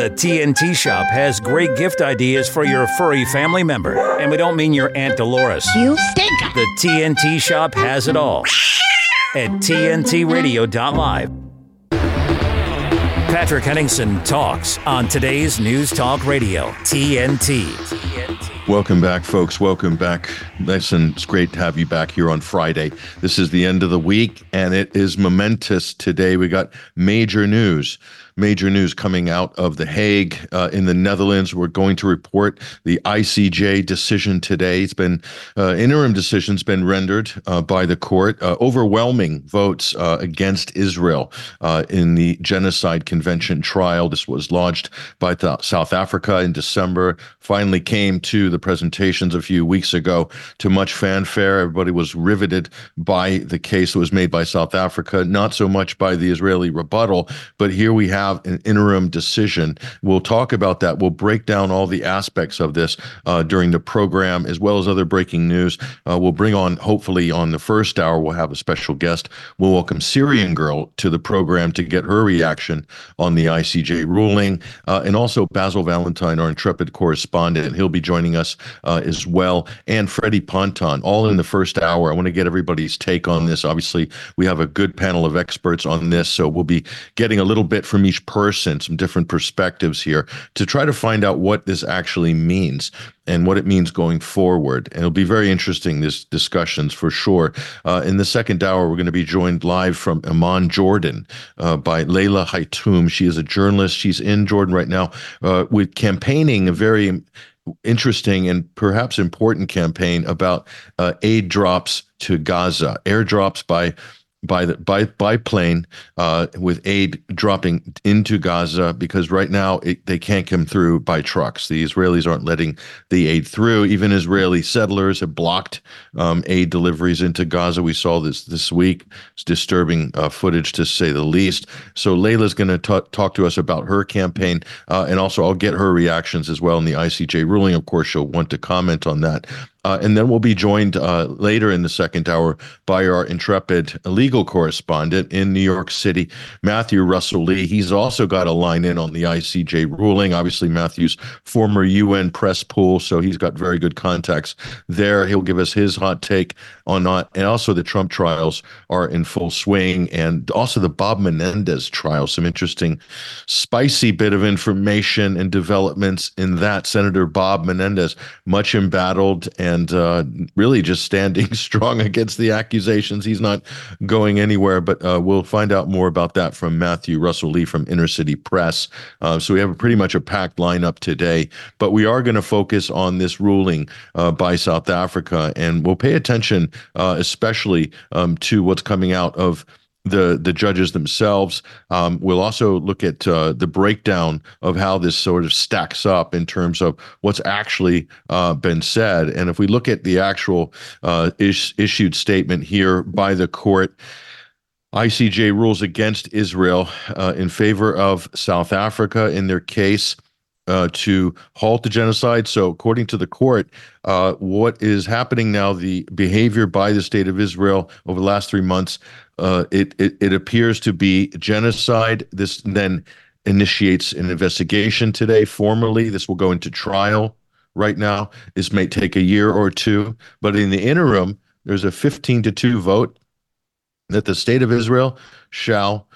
The TNT Shop has great gift ideas for your furry family member. And we don't mean your Aunt Dolores. You stink! The TNT Shop has it all at TNTRadio.live. Patrick Henningsen talks on today's News Talk Radio, TNT. Welcome back, folks. Welcome back. Listen, it's great to have you back here on Friday. This is the end of the week, and it is momentous today. We got major news major news coming out of The Hague uh, in the Netherlands. We're going to report the ICJ decision today. It's been uh, interim decisions been rendered uh, by the court, uh, overwhelming votes uh, against Israel uh, in the Genocide Convention trial. This was lodged by South Africa in December. Finally, came to the presentations a few weeks ago. To much fanfare, everybody was riveted by the case that was made by South Africa, not so much by the Israeli rebuttal. But here we have have an interim decision. We'll talk about that. We'll break down all the aspects of this uh, during the program, as well as other breaking news. Uh, we'll bring on, hopefully, on the first hour, we'll have a special guest. We'll welcome Syrian Girl to the program to get her reaction on the ICJ ruling, uh, and also Basil Valentine, our intrepid correspondent. He'll be joining us uh, as well, and Freddie Ponton, all in the first hour. I want to get everybody's take on this. Obviously, we have a good panel of experts on this, so we'll be getting a little bit from each person, some different perspectives here to try to find out what this actually means and what it means going forward. And it'll be very interesting, this discussions for sure. Uh, in the second hour, we're going to be joined live from Amman, Jordan, uh, by Leila Haitoum. She is a journalist. She's in Jordan right now uh, with campaigning a very interesting and perhaps important campaign about uh, aid drops to Gaza, airdrops by by the by by plane uh, with aid dropping into Gaza because right now it, they can't come through by trucks. The Israelis aren't letting the aid through. Even Israeli settlers have blocked um, aid deliveries into Gaza. We saw this this week. It's disturbing uh, footage to say the least. So Layla's going to talk to us about her campaign, uh, and also I'll get her reactions as well in the ICJ ruling. Of course, she'll want to comment on that. Uh, and then we'll be joined uh, later in the second hour by our intrepid legal correspondent in New York City, Matthew Russell Lee. He's also got a line in on the ICJ ruling. Obviously, Matthew's former UN press pool, so he's got very good contacts there. He'll give us his hot take on that. And also, the Trump trials are in full swing, and also the Bob Menendez trial. Some interesting, spicy bit of information and developments in that. Senator Bob Menendez, much embattled and and uh, really just standing strong against the accusations. He's not going anywhere, but uh, we'll find out more about that from Matthew Russell Lee from Inner City Press. Uh, so we have a pretty much a packed lineup today, but we are going to focus on this ruling uh, by South Africa, and we'll pay attention uh, especially um, to what's coming out of the the judges themselves. Um, we'll also look at uh, the breakdown of how this sort of stacks up in terms of what's actually uh, been said. And if we look at the actual uh, is- issued statement here by the court. ICJ rules against Israel uh, in favor of South Africa in their case uh, to halt the genocide. So, according to the court, uh, what is happening now, the behavior by the state of Israel over the last three months uh, it, it, it appears to be genocide. This then initiates an investigation today. Formally, this will go into trial. Right now, this may take a year or two, but in the interim, there's a 15 to two vote that the state of Israel shall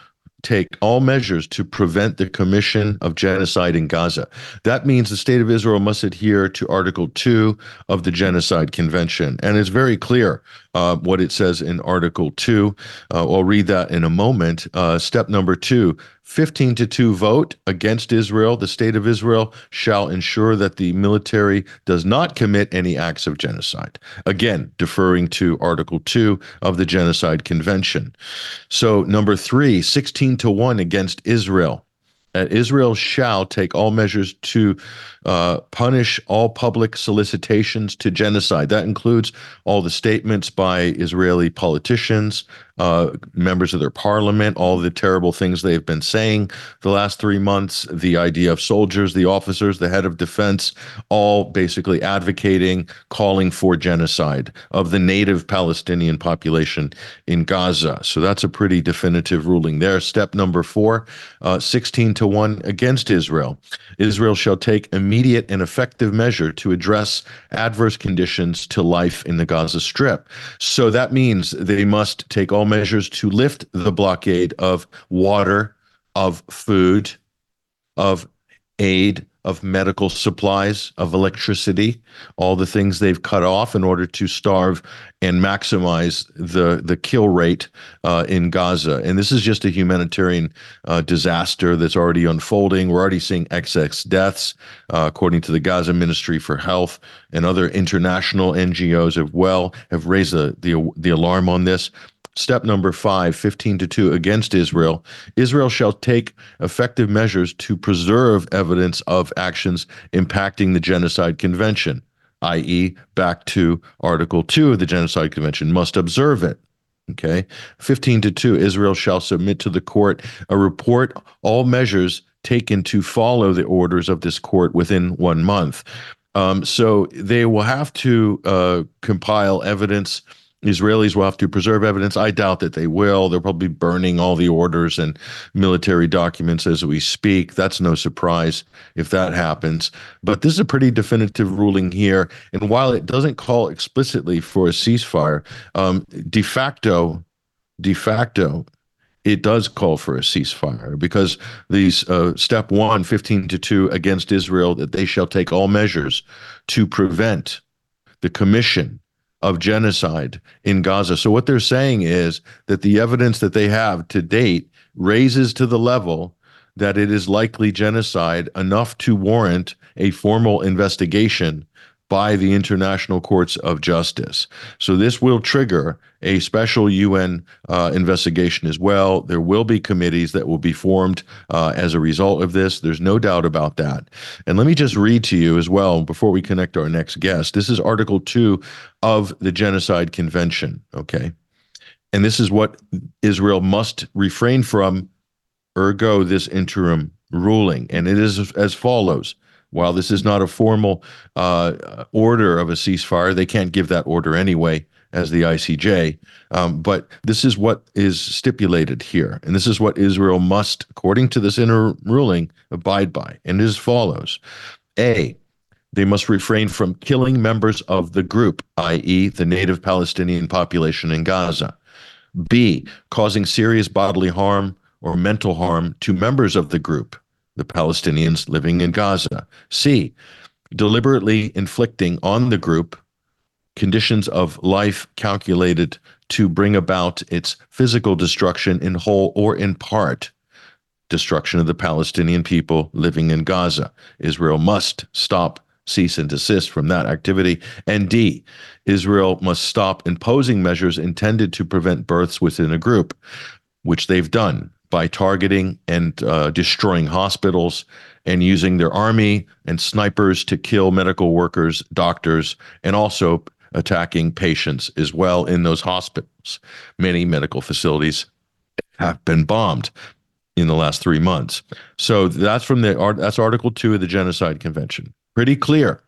take all measures to prevent the commission of genocide in Gaza. That means the state of Israel must adhere to Article 2 of the Genocide Convention. And it's very clear uh, what it says in Article 2. Uh, I'll read that in a moment. Uh, step number two 15 to 2 vote against Israel. The state of Israel shall ensure that the military does not commit any acts of genocide. Again, deferring to Article 2 of the Genocide Convention. So, number three 16 to 1 against Israel. Uh, Israel shall take all measures to uh, punish all public solicitations to genocide. That includes all the statements by Israeli politicians, uh, members of their parliament, all the terrible things they've been saying the last three months, the idea of soldiers, the officers, the head of defense, all basically advocating, calling for genocide of the native Palestinian population in Gaza. So that's a pretty definitive ruling there. Step number four, uh, 16 to to 1 against Israel. Israel shall take immediate and effective measure to address adverse conditions to life in the Gaza Strip. So that means they must take all measures to lift the blockade of water, of food, of aid, of medical supplies, of electricity, all the things they've cut off in order to starve and maximize the the kill rate uh, in Gaza. And this is just a humanitarian uh, disaster that's already unfolding. We're already seeing excess deaths, uh, according to the Gaza Ministry for Health and other international NGOs as well have raised the the, the alarm on this. Step number five, 15 to 2 against Israel. Israel shall take effective measures to preserve evidence of actions impacting the Genocide Convention, i.e., back to Article 2 of the Genocide Convention, must observe it. Okay. 15 to 2, Israel shall submit to the court a report, all measures taken to follow the orders of this court within one month. Um, so they will have to uh, compile evidence Israelis will have to preserve evidence. I doubt that they will. They're probably burning all the orders and military documents as we speak. That's no surprise if that happens. But this is a pretty definitive ruling here. And while it doesn't call explicitly for a ceasefire, um, de facto, de facto, it does call for a ceasefire because these uh, step one, 15 to 2 against Israel, that they shall take all measures to prevent the commission of genocide in Gaza. So what they're saying is that the evidence that they have to date raises to the level that it is likely genocide enough to warrant a formal investigation by the International Courts of Justice. So this will trigger a special UN uh, investigation as well. There will be committees that will be formed uh, as a result of this. There's no doubt about that. And let me just read to you as well before we connect our next guest. This is Article 2 of the Genocide Convention, okay? And this is what Israel must refrain from, ergo, this interim ruling. And it is as follows while this is not a formal uh, order of a ceasefire, they can't give that order anyway as the ICJ. Um, but this is what is stipulated here. And this is what Israel must, according to this inner ruling, abide by. And it is as follows A, they must refrain from killing members of the group, i.e., the native Palestinian population in Gaza. B, causing serious bodily harm or mental harm to members of the group, the Palestinians living in Gaza. C, deliberately inflicting on the group conditions of life calculated to bring about its physical destruction in whole or in part destruction of the Palestinian people living in Gaza. Israel must stop, cease, and desist from that activity. And D, Israel must stop imposing measures intended to prevent births within a group, which they've done by targeting and uh, destroying hospitals and using their army and snipers to kill medical workers, doctors, and also attacking patients as well in those hospitals. Many medical facilities have been bombed in the last three months. So that's from the that's Article Two of the Genocide Convention. Pretty clear.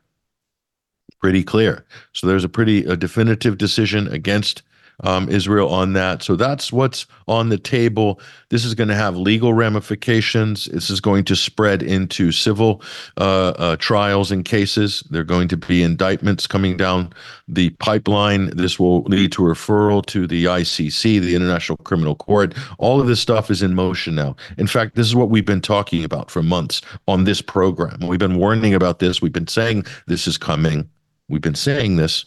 Pretty clear. So there's a pretty a definitive decision against um, Israel on that. So that's what's on the table. This is going to have legal ramifications. This is going to spread into civil uh, uh, trials and cases. There are going to be indictments coming down the pipeline. This will lead to referral to the ICC, the International Criminal Court. All of this stuff is in motion now. In fact, this is what we've been talking about for months on this program. We've been warning about this. We've been saying this is coming. We've been saying this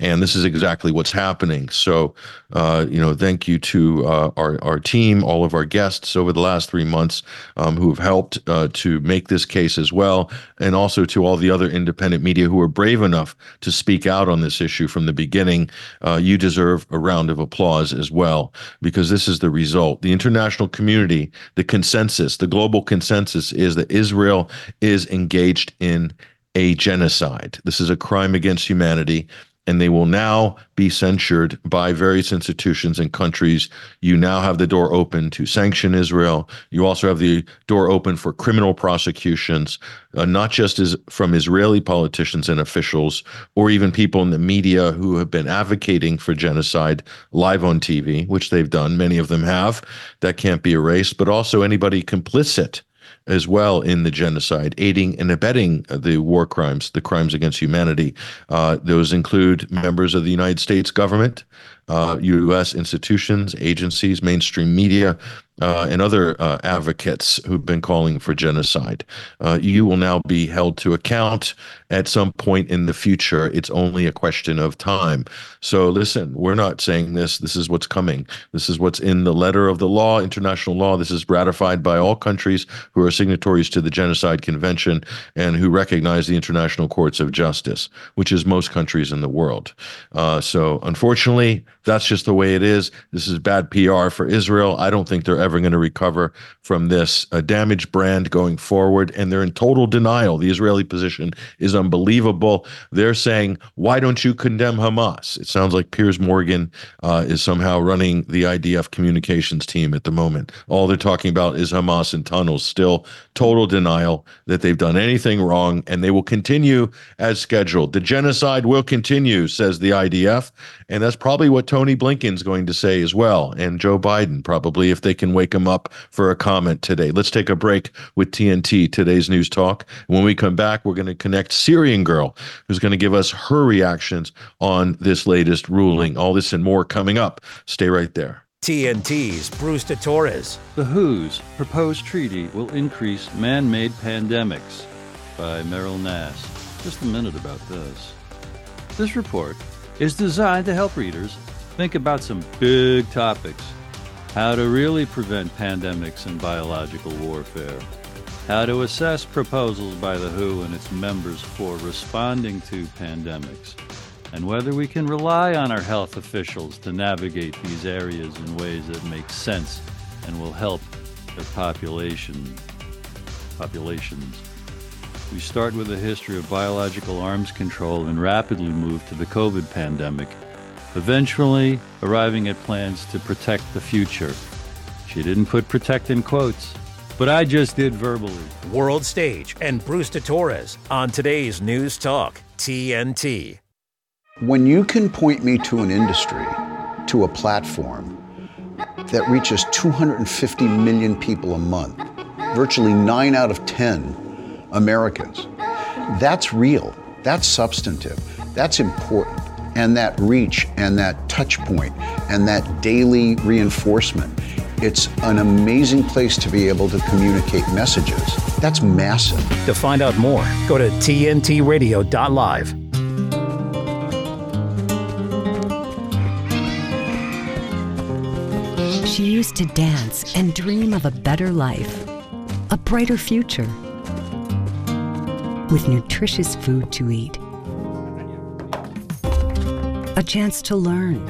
and this is exactly what's happening. So, uh, you know, thank you to uh, our our team, all of our guests over the last three months um, who have helped uh, to make this case as well, and also to all the other independent media who are brave enough to speak out on this issue from the beginning. Uh, you deserve a round of applause as well because this is the result. The international community, the consensus, the global consensus is that Israel is engaged in a genocide. This is a crime against humanity and they will now be censured by various institutions and countries. You now have the door open to sanction Israel. You also have the door open for criminal prosecutions, uh, not just as from Israeli politicians and officials, or even people in the media who have been advocating for genocide live on TV, which they've done. Many of them have. That can't be erased, but also anybody complicit as well in the genocide, aiding and abetting the war crimes, the crimes against humanity. Uh, those include members of the United States government, uh, U.S. institutions, agencies, mainstream media, uh, and other uh, advocates who've been calling for genocide. Uh, you will now be held to account at some point in the future. It's only a question of time. So, listen, we're not saying this. This is what's coming. This is what's in the letter of the law, international law. This is ratified by all countries who are signatories to the Genocide Convention and who recognize the international courts of justice, which is most countries in the world. Uh, so, unfortunately, that's just the way it is. This is bad PR for Israel. I don't think they're ever going to recover from this a damaged brand going forward. And they're in total denial. The Israeli position is unbelievable. They're saying, why don't you condemn Hamas? It sounds like Piers Morgan uh, is somehow running the IDF communications team at the moment. All they're talking about is Hamas and tunnels. Still total denial that they've done anything wrong, and they will continue as scheduled. The genocide will continue, says the IDF. And that's probably what Tony Blinken's going to say as well, and Joe Biden probably, if they can wake him up for a comment today. Let's take a break with TNT, today's news talk. When we come back, we're going to connect Syrian Girl, who's going to give us her reactions on this latest ruling. All this and more coming up. Stay right there. TNT's Bruce de Torres. The WHO's proposed treaty will increase man made pandemics by Meryl Nass. Just a minute about this. This report is designed to help readers think about some big topics how to really prevent pandemics and biological warfare, how to assess proposals by the WHO and its members for responding to pandemics, and whether we can rely on our health officials to navigate these areas in ways that make sense and will help their population populations. We start with a history of biological arms control and rapidly move to the COVID pandemic, eventually arriving at plans to protect the future. She didn't put protect in quotes, but I just did verbally. World Stage and Bruce de Torres on today's News Talk, TNT. When you can point me to an industry, to a platform that reaches 250 million people a month, virtually 9 out of 10 Americans. That's real. That's substantive. That's important. And that reach and that touch point and that daily reinforcement. It's an amazing place to be able to communicate messages. That's massive. To find out more, go to tntradio.live. She used to dance and dream of a better life, a brighter future with nutritious food to eat. A chance to learn,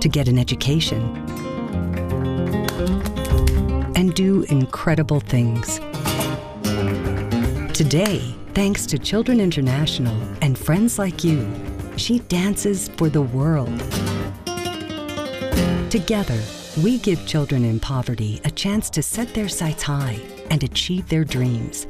to get an education, and do incredible things. Today, thanks to Children International and friends like you, she dances for the world. Together, we give children in poverty a chance to set their sights high and achieve their dreams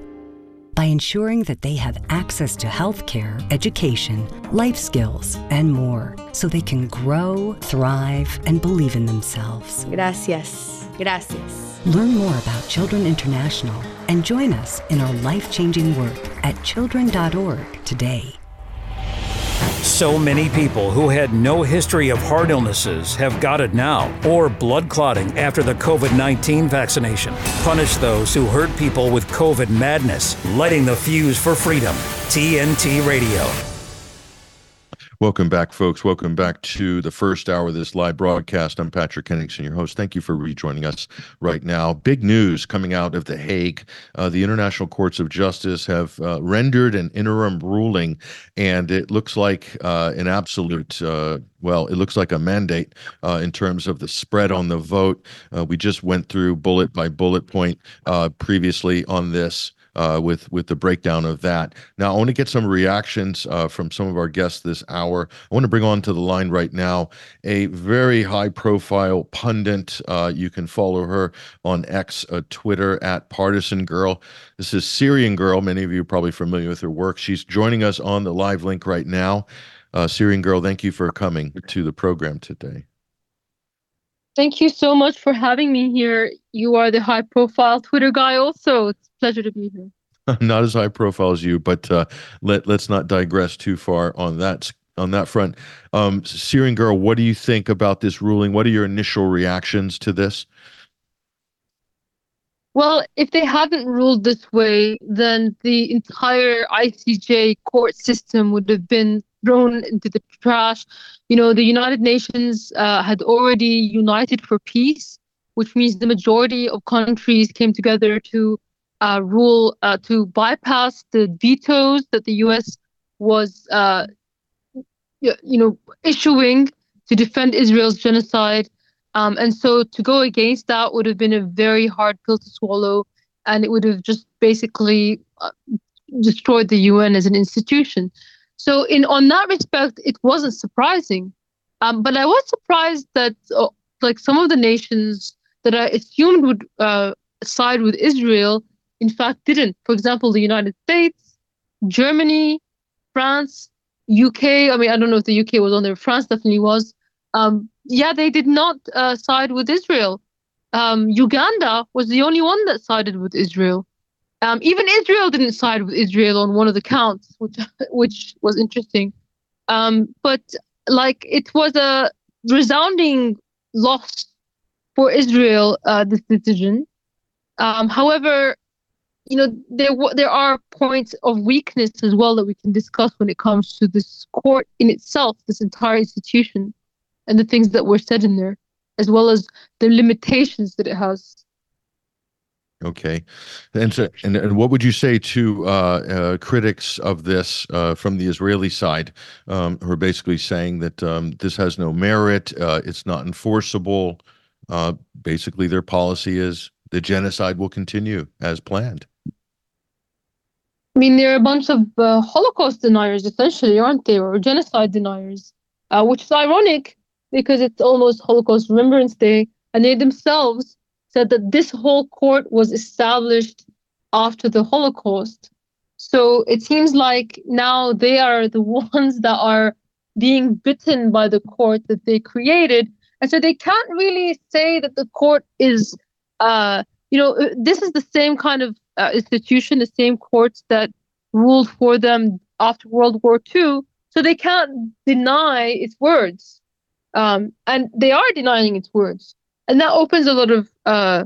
by ensuring that they have access to health care, education, life skills, and more so they can grow, thrive, and believe in themselves. Gracias. Gracias. Learn more about Children International and join us in our life changing work at children.org today. So many people who had no history of heart illnesses have got it now, or blood clotting after the COVID 19 vaccination. Punish those who hurt people with COVID madness, lighting the fuse for freedom. TNT Radio. Welcome back, folks. Welcome back to the first hour of this live broadcast. I'm Patrick Henningsen, your host. Thank you for rejoining us right now. Big news coming out of The Hague. Uh, the International Courts of Justice have uh, rendered an interim ruling, and it looks like uh, an absolute uh, well, it looks like a mandate uh, in terms of the spread on the vote. Uh, we just went through bullet by bullet point previously on this uh, with with the breakdown of that. Now, I want to get some reactions uh, from some of our guests this hour. I want to bring on to the line right now a very high profile pundit. Uh, you can follow her on X, uh, Twitter at Partisan Girl. This is Syrian Girl. Many of you are probably familiar with her work. She's joining us on the live link right now. Uh, Syrian Girl, thank you for coming to the program today. Thank you so much for having me here. You are the high profile Twitter guy, also. Pleasure to be here. not as high profile as you, but uh, let let's not digress too far on that on that front. Um, Syrian girl, what do you think about this ruling? What are your initial reactions to this? Well, if they hadn't ruled this way, then the entire ICJ court system would have been thrown into the trash. You know, the United Nations uh, had already united for peace, which means the majority of countries came together to uh, rule uh, to bypass the vetoes that the U.S. was, uh, you know, issuing to defend Israel's genocide. Um, and so to go against that would have been a very hard pill to swallow, and it would have just basically uh, destroyed the UN as an institution. So in on that respect, it wasn't surprising. Um, but I was surprised that uh, like some of the nations that I assumed would uh, side with Israel in fact didn't. For example, the United States, Germany, France, UK. I mean, I don't know if the UK was on there. France definitely was. Um, yeah, they did not uh, side with Israel. Um, Uganda was the only one that sided with Israel. Um, even Israel didn't side with Israel on one of the counts, which which was interesting. Um, but like it was a resounding loss for Israel uh, this decision. Um, however, you know there there are points of weakness as well that we can discuss when it comes to this court in itself, this entire institution, and the things that were said in there, as well as the limitations that it has. Okay, and so and, and what would you say to uh, uh, critics of this uh, from the Israeli side, um, who are basically saying that um, this has no merit, uh, it's not enforceable. Uh, basically, their policy is the genocide will continue as planned. I mean, they're a bunch of uh, Holocaust deniers, essentially, aren't they, or genocide deniers? which is ironic because it's almost Holocaust Remembrance Day, and they themselves said that this whole court was established after the Holocaust. So it seems like now they are the ones that are being bitten by the court that they created. And so they can't really say that the court is, uh, you know, uh, this is the same kind of uh, institution, the same courts that ruled for them after World War II. So they can't deny its words. Um, and they are denying its words and that opens a lot of uh,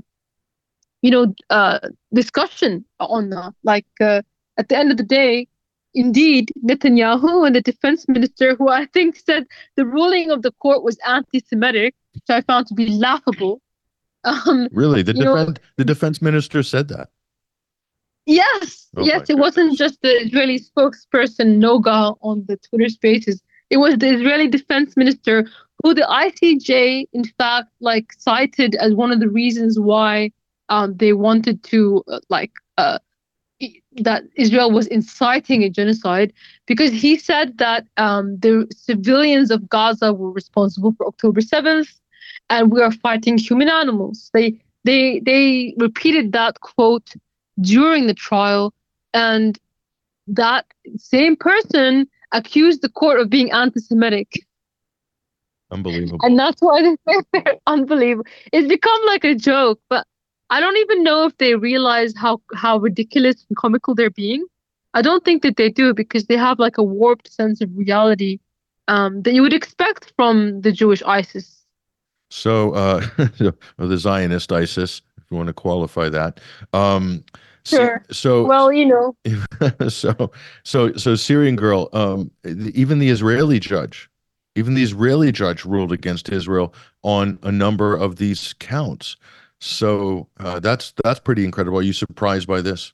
you know uh, discussion on that. Like uh, at the end of the day, indeed, Netanyahu and the defense minister, who I think said the ruling of the court was anti-Semitic, which I found to be laughable. Um, really, the defense the defense minister said that. Yes, oh yes, it wasn't just the Israeli spokesperson Noga on the Twitter Spaces. It was the Israeli defense minister who the ICJ, in fact, like cited as one of the reasons why um, they wanted to uh, like uh, that Israel was inciting a genocide because he said that um, the civilians of Gaza were responsible for October 7th and we are fighting human animals. They they they repeated that quote during the trial and that same person accused the court of being anti-Semitic. Unbelievable. And that's why they're unbelievable. It's become like a joke, but I don't even know if they realize how how ridiculous and comical they're being. I don't think that they do because they have like a warped sense of reality um, that you would expect from the Jewish ISIS. So, uh, the Zionist ISIS, if you want to qualify that. Um, sure. So, well, you know. so, so, so, Syrian girl. Um, even the Israeli judge even the Israeli judge ruled against Israel on a number of these counts. So uh, that's that's pretty incredible. Are you surprised by this?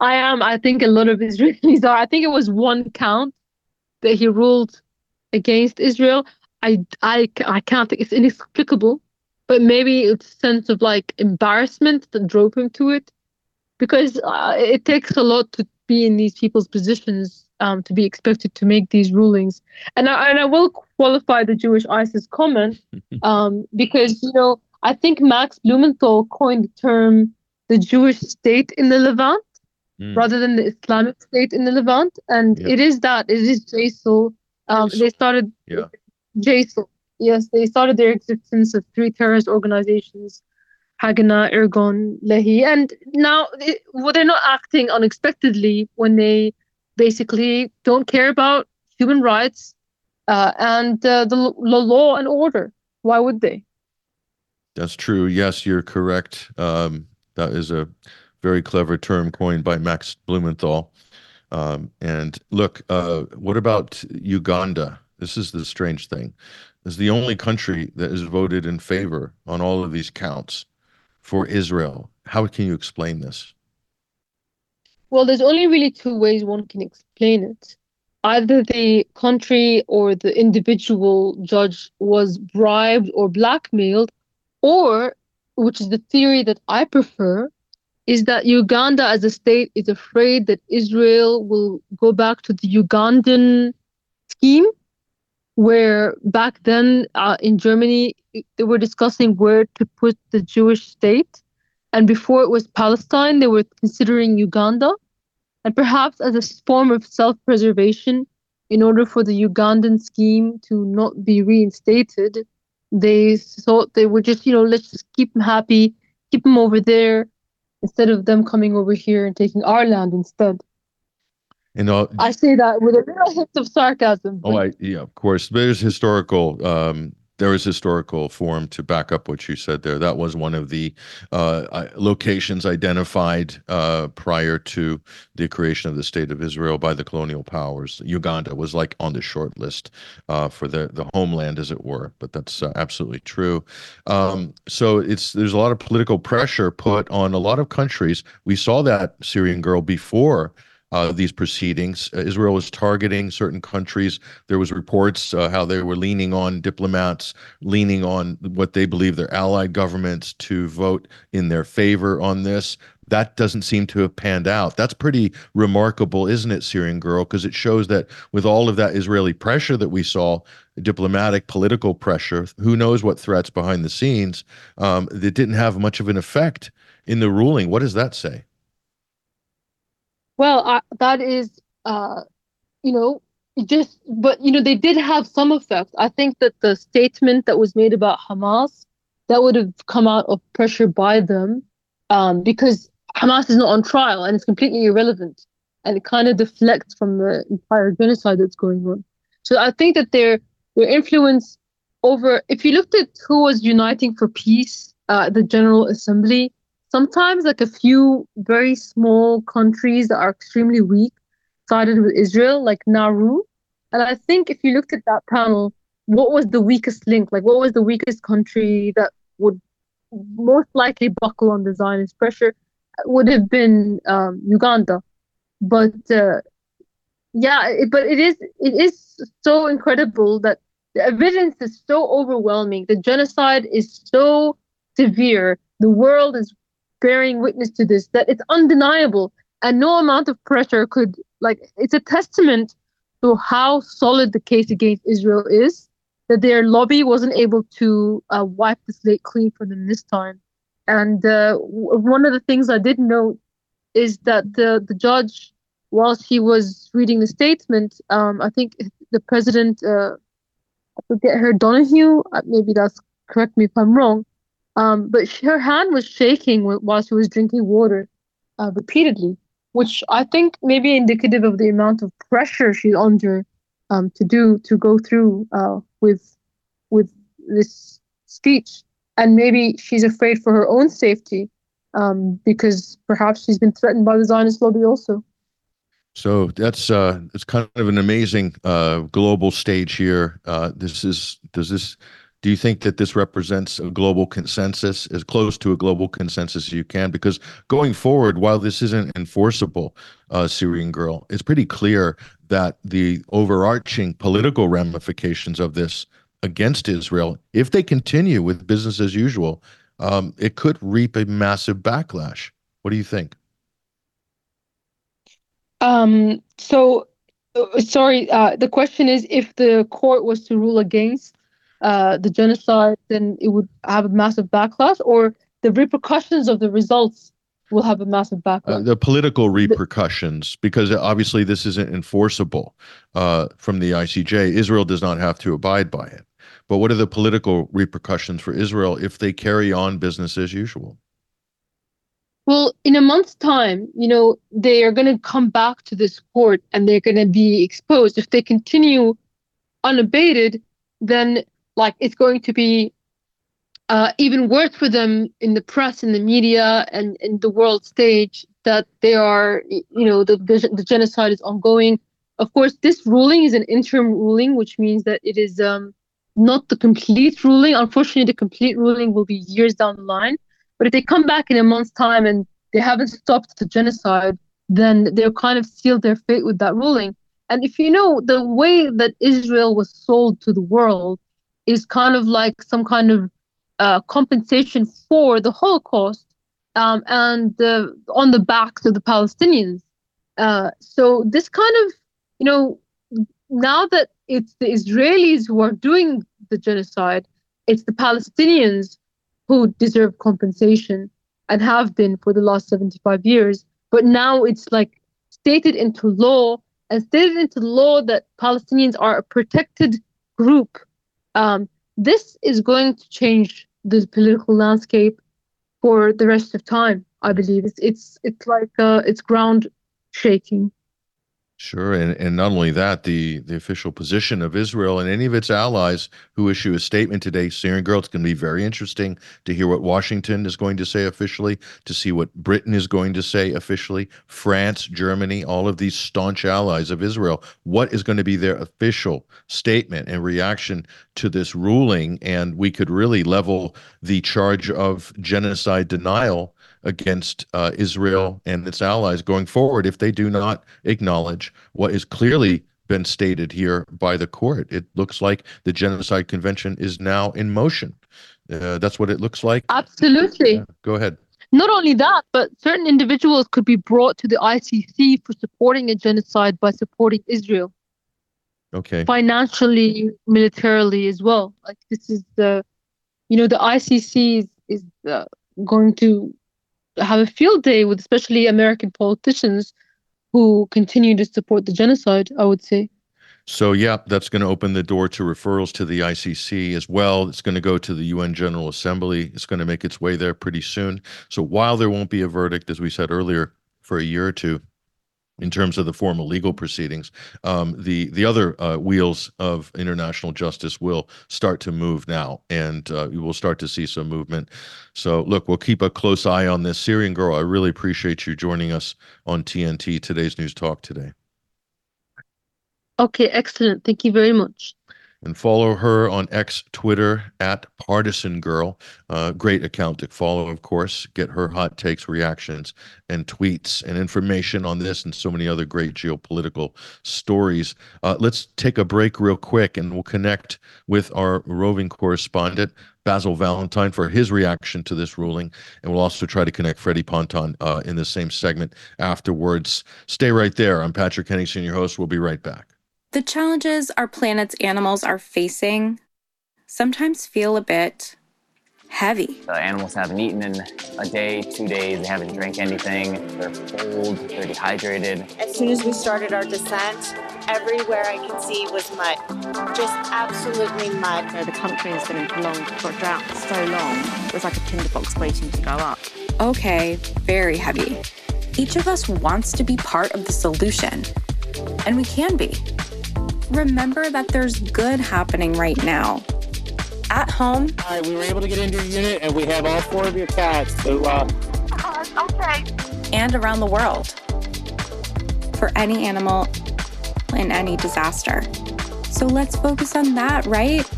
I am. I think a lot of Israelis are. I think it was one count that he ruled against Israel. I I I can't think it's inexplicable, but maybe it's a sense of like embarrassment that drove him to it, because uh, it takes a lot to be in these people's positions um, to be expected to make these rulings. And I, and I will qualify the Jewish ISIS comment um, because, you know, I think Max Blumenthal coined the term the Jewish state in the Levant mm. rather than the Islamic state in the Levant. And it is that, it is JSOL. Um, they started yeah. JSOL. Yes, they started their existence of three terrorist organizations Haganah, Irgun, Lehi. And now it, well, they're not acting unexpectedly when they basically don't care about human rights uh, and uh, the, the law and order. Why would they? That's true. Yes, you're correct. Um, that is a very clever term coined by Max Blumenthal. Um, and look, uh, what about Uganda? This is the strange thing. Is the only country that has voted in favor on all of these counts for Israel. How can you explain this? Well, there's only really two ways one can explain it. Either the country or the individual judge was bribed or blackmailed, or, which is the theory that I prefer, is that Uganda as a state is afraid that Israel will go back to the Ugandan scheme, where back then uh, in Germany, they were discussing where to put the Jewish state. And before it was Palestine, they were considering Uganda. And perhaps as a form of self preservation, in order for the Ugandan scheme to not be reinstated, they thought they would just, you know, let's just keep them happy, keep them over there, instead of them coming over here and taking our land instead. You know, I say that with a little hint of sarcasm. Oh, I, yeah, of course. There's historical um, there is historical form to back up what you said there. That was one of the uh, locations identified uh, prior to the creation of the state of Israel by the colonial powers. Uganda was like on the short list uh, for the the homeland, as it were. But that's uh, absolutely true. Um, so it's there's a lot of political pressure put on a lot of countries. We saw that Syrian girl before uh, these proceedings. Uh, Israel was targeting certain countries. There was reports uh, how they were leaning on diplomats, leaning on what they believe their allied governments to vote in their favor on this. That doesn't seem to have panned out. That's pretty remarkable, isn't it, Syrian girl? Because it shows that with all of that Israeli pressure that we saw, diplomatic, political pressure, who knows what threats behind the scenes, um, it didn't have much of an effect in the ruling. What does that say? Well, I, that is, uh, you know, just, but, you know, they did have some effect. I think that the statement that was made about Hamas, that would have come out of pressure by them um, because Hamas is not on trial and it's completely irrelevant. And it kind of deflects from the entire genocide that's going on. So I think that their their influence over, if you looked at who was uniting for peace, uh, the General Assembly, sometimes like a few very small countries that are extremely weak sided with Israel, like Nauru. And I think if you looked at that panel, what was the weakest link? Like, what was the weakest country that would most likely buckle under Zionist pressure? Would have been um, Uganda. But uh, yeah, it, but it is it is so incredible that the evidence is so overwhelming. The genocide is so severe. The world is bearing witness to this that it's undeniable and no amount of pressure could like it's a testament to how solid the case against Israel is that their lobby wasn't able to uh, wipe the slate clean for them this time. And uh, one of the things I did note is that the the judge, whilst he was reading the statement, um, I think the president, uh, I forget her Donoghue, uh, maybe that's correct me if I'm wrong, um, but she, her hand was shaking while she was drinking water uh, repeatedly, which I think may be indicative of the amount of pressure she's under um, to do to go through uh, with with this speech, and maybe she's afraid for her own safety um, because perhaps she's been threatened by the Zionist lobby also. So that's uh, it's kind of an amazing uh, global stage here. Uh, this is does this do you think that this represents a global consensus, as close to a global consensus as you can? Because going forward, while this isn't enforceable, uh, Syrian girl, it's pretty clear that the overarching political ramifications of this against Israel, if they continue with business as usual, um, it could reap a massive backlash. What do you think? Um, so, uh, sorry, uh, the question is if the court was to rule against uh, the genocide, then it would have a massive backlash, or the repercussions of the results will have a massive backlash. Uh, the political repercussions, because obviously this isn't enforceable uh, from the ICJ. Israel does not have to abide by it. but what are the political repercussions for Israel if they carry on business as usual? Well, in a month's time, you know, they are going to come back to this court and they're going to be exposed. If they continue unabated, then like it's going to be uh, even worse for them in the press, in the media, and in the world stage that they are, you know, the, the, the genocide is ongoing. Of course, this ruling is an interim ruling, which means that it is um, not the complete ruling. Unfortunately, the complete ruling will be years down the line. But if they come back in a month's time and they haven't stopped the genocide, then they'll kind of seal their fate with that ruling. And if you know the way that Israel was sold to the world is kind of like some kind of uh, compensation for the Holocaust um, and on the backs of the Palestinians. Uh, so this kind of, you know, now that it's the Israelis who are doing the genocide, it's the Palestinians who deserve compensation and have been for the last 75 years. But now it's like stated into law and stated into law that Palestinians are a protected group. Um, this is going to change the political landscape for the rest of time. I believe it's it's it's like uh, it's ground shaking. Sure, and, and not only that, the the official position of Israel and any of its allies who issue a statement today, Syrian girl, it's going to be very interesting to hear what Washington is going to say officially, to see what Britain is going to say officially, France, Germany, all of these staunch allies of Israel. What is going to be their official statement and reaction to this ruling? And we could really level the charge of genocide denial against uh, Israel and its allies going forward if they do not acknowledge what is clearly been stated here by the court. It looks like the Genocide Convention is now in motion. Uh, that's what it looks like. Absolutely. Uh, go ahead. Not only that, but certain individuals could be brought to the ICC for supporting a genocide by supporting Israel. Okay. Financially, militarily as well. Like this is the, you know, the ICC is, is uh, going to have a field day with especially American politicians who continue to support the genocide, I would say. So, yeah, that's going to open the door to referrals to the ICC as well. It's going to go to the UN General Assembly. It's going to make its way there pretty soon. So, while there won't be a verdict, as we said earlier, for a year or two, in terms of the formal legal proceedings. Um, the the other uh, wheels of international justice will start to move now, and uh, we will start to see some movement. So, look, we'll keep a close eye on this. Syrian girl, I really appreciate you joining us on TNT today's news talk today. Okay, excellent. Thank you very much and follow her on X Twitter at Partisan Girl. Uh, great account to follow, of course. Get her hot takes, reactions, and tweets and information on this and so many other great geopolitical stories. Uh, let's take a break real quick and we'll connect with our roving correspondent. Basil Valentine for his reaction to this ruling. And we'll also try to connect Freddie Ponton uh, in the same segment afterwards. Stay right there. I'm Patrick Henningsen, your host. We'll be right back. The challenges our planet's animals are facing sometimes feel a bit heavy. The animals haven't eaten in a day, two days, they haven't drank anything, they're cold, they're dehydrated. As soon as we started our descent, everywhere I could see was mud. Just absolutely mud. You know, the country has been in prolonged drought for so long, it was like a tinderbox waiting to go up. Okay, very heavy. Each of us wants to be part of the solution, and we can be remember that there's good happening right now. At home. All right, we were able to get into your unit and we have all four of your cats. So, uh, uh okay. And around the world. For any animal in any disaster. So let's focus on that, right?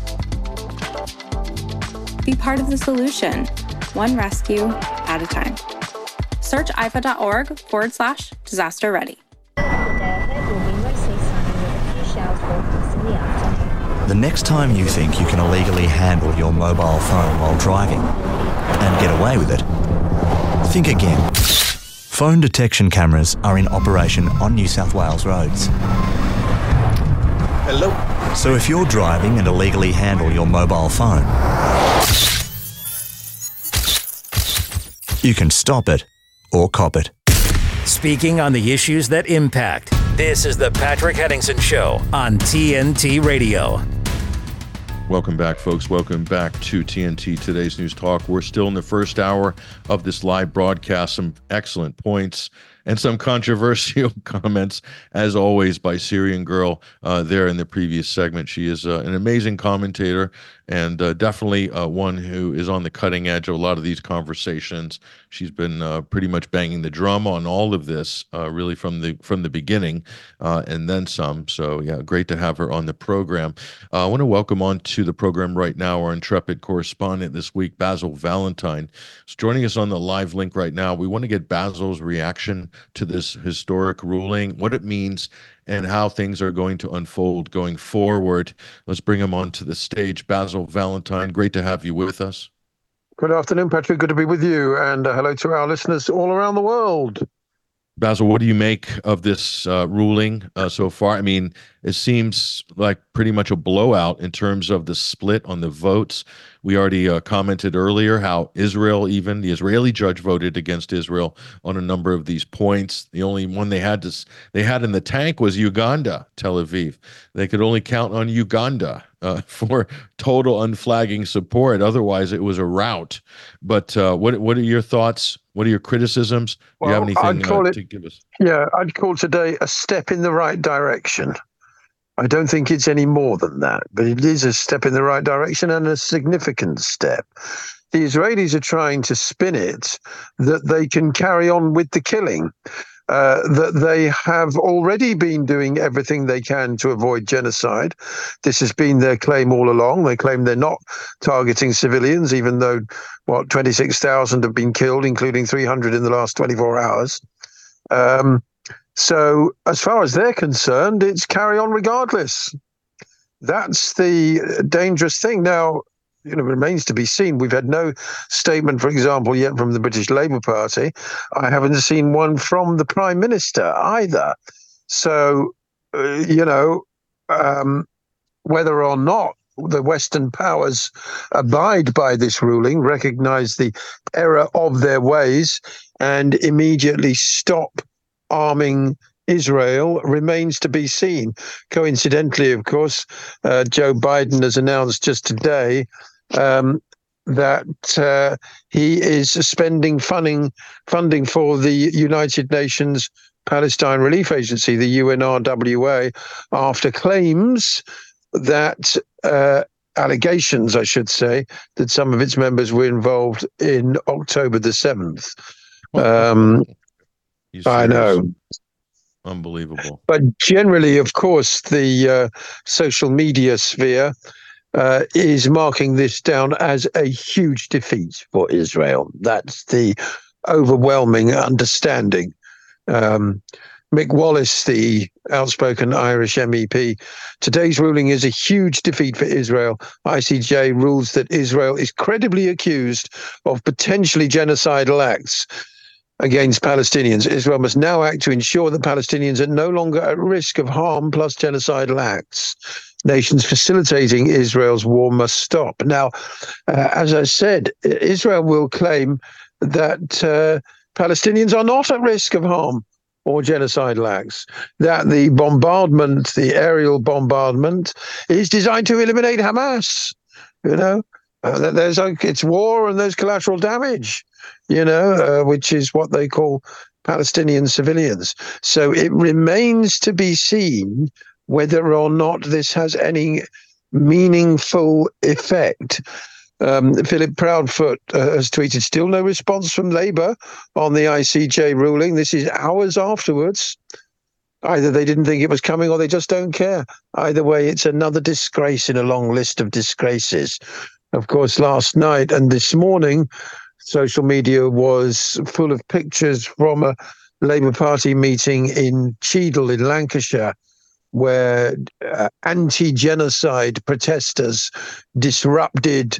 Be part of the solution, one rescue at a time. Search ifaw.org forward slash disaster ready. The next time you think you can illegally handle your mobile phone while driving and get away with it, think again. Phone detection cameras are in operation on New South Wales roads. Hello. So if you're driving and illegally handle your mobile phone, you can stop it or cop it. Speaking on the issues that impact. This is the Patrick Henningsen Show on TNT Radio. Welcome back, folks. Welcome back to TNT Today's News Talk. We're still in the first hour of this live broadcast. Some excellent points and some controversial comments, as always, by Syrian Girl uh, there in the previous segment. She is uh, an amazing commentator and uh, definitely uh, one who is on the cutting edge of a lot of these conversations. She's been uh, pretty much banging the drum on all of this, uh, really from the from the beginning, and then some. So yeah, great to have her on the program. I want to welcome on to the program right now our intrepid correspondent this week, Basil Valentine, is joining us on the live link right now. We want to get Basil's reaction to this historic ruling, what it means, and how things are going to unfold going forward. Let's bring him onto the stage. Basil Valentine, great to have you with us. Good afternoon, Patrick. Good to be with you. And uh, hello to our listeners all around the world. Basil, what do you make of this uh, ruling uh, so far? I mean, it seems like pretty much a blowout in terms of the split on the votes. We already uh, commented earlier how Israel, even the Israeli judge, voted against Israel on a number of these points. The only one they had to they had in the tank was Uganda, Tel Aviv. They could only count on Uganda uh, for total unflagging support. Otherwise, it was a rout. But uh, what what are your thoughts? What are your criticisms? Well, Do you have anything I'd call uh, it, to give us? Yeah, I'd call today a step in the right direction. I don't think it's any more than that, but it is a step in the right direction and a significant step. The Israelis are trying to spin it that they can carry on with the killing. Uh, that they have already been doing everything they can to avoid genocide. This has been their claim all along. They claim they're not targeting civilians, even though, what, 26,000 have been killed, including 300 in the last 24 hours. Um, so, as far as they're concerned, it's carry on regardless. That's the dangerous thing. Now, you know, remains to be seen. We've had no statement, for example, yet from the British Labour Party. I haven't seen one from the Prime Minister either. So, uh, you know, um, whether or not the Western powers abide by this ruling, recognize the error of their ways, and immediately stop arming Israel remains to be seen. Coincidentally, of course, uh, Joe Biden has announced just today um, that uh, he is suspending funding funding for the United Nations Palestine Relief Agency, the UNRWA, after claims that uh, allegations, I should say, that some of its members were involved in October the seventh. Um, I know. Unbelievable. But generally, of course, the uh, social media sphere uh, is marking this down as a huge defeat for Israel. That's the overwhelming understanding. Um, Mick Wallace, the outspoken Irish MEP, today's ruling is a huge defeat for Israel. ICJ rules that Israel is credibly accused of potentially genocidal acts against Palestinians. Israel must now act to ensure that Palestinians are no longer at risk of harm plus genocidal acts. Nations facilitating Israel's war must stop. Now, uh, as I said, Israel will claim that uh, Palestinians are not at risk of harm or genocidal acts, that the bombardment, the aerial bombardment, is designed to eliminate Hamas. You know, uh, there's it's war and there's collateral damage you know, uh, which is what they call Palestinian civilians. So it remains to be seen whether or not this has any meaningful effect. Um, Philip Proudfoot uh, has tweeted, still no response from Labour on the ICJ ruling. This is hours afterwards. Either they didn't think it was coming or they just don't care. Either way, it's another disgrace in a long list of disgraces. Of course, last night and this morning, social media was full of pictures from a Labour Party meeting in Cheadle in Lancashire, where uh, anti genocide protesters disrupted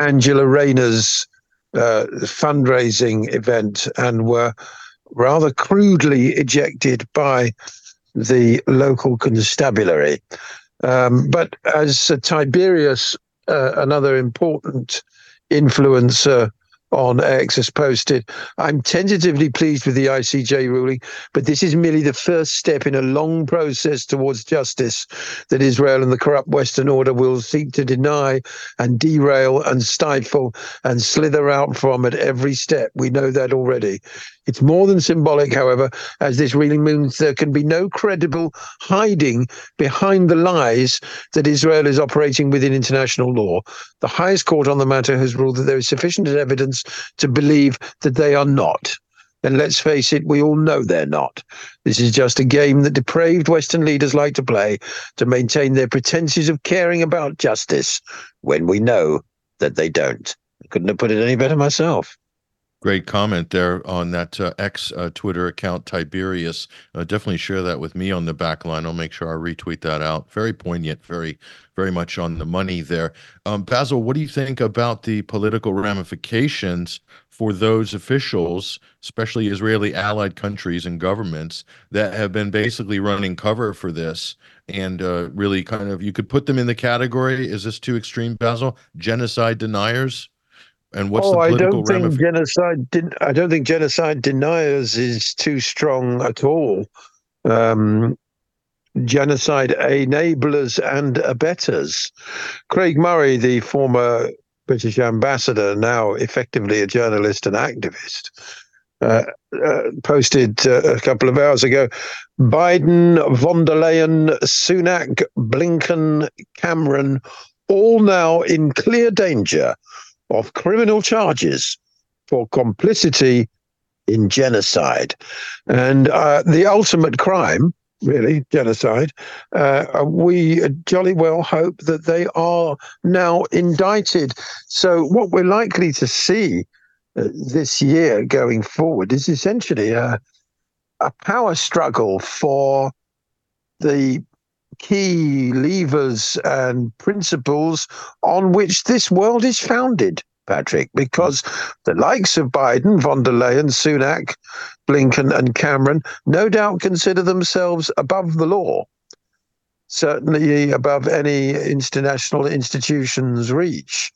Angela Rayner's uh, fundraising event and were rather crudely ejected by the local constabulary. Um, but as Tiberius, uh, another important influencer on X has posted, I'm tentatively pleased with the ICJ ruling, but this is merely the first step in a long process towards justice that Israel and the corrupt Western order will seek to deny and derail and stifle and slither out from at every step. We know that already. It's more than symbolic, however, as this ruling means there can be no credible hiding behind the lies that Israel is operating within international law. The highest court on the matter has ruled that there is sufficient evidence to believe that they are not. And let's face it, we all know they're not. This is just a game that depraved Western leaders like to play to maintain their pretenses of caring about justice when we know that they don't. I couldn't have put it any better myself. Great comment there on that uh, uh, Twitter account, Tiberius. Uh, definitely share that with me on the back line. I'll make sure I retweet that out. Very poignant, very, very much on the money there. Um, Basil, what do you think about the political ramifications for those officials, especially Israeli allied countries and governments, that have been basically running cover for this? And uh, really kind of, you could put them in the category, is this too extreme, Basil? Genocide deniers? And what's oh, the political I don't think genocide. Den- I don't think genocide deniers is too strong at all. Um, genocide enablers and abettors. Craig Murray, the former British ambassador, now effectively a journalist and activist, uh, uh, posted uh, a couple of hours ago Biden, von der Leyen, Sunak, Blinken, Cameron, all now in clear danger of criminal charges for complicity in genocide. And uh, the ultimate crime, really, genocide, uh, we jolly well hope that they are now indicted. So, what we're likely to see uh, this year going forward is essentially a, a power struggle for the key levers and principles on which this world is founded, Patrick, because the likes of Biden, von der Leyen, Sunak, Blinken, and Cameron no doubt consider themselves above the law, certainly above any international institution's reach.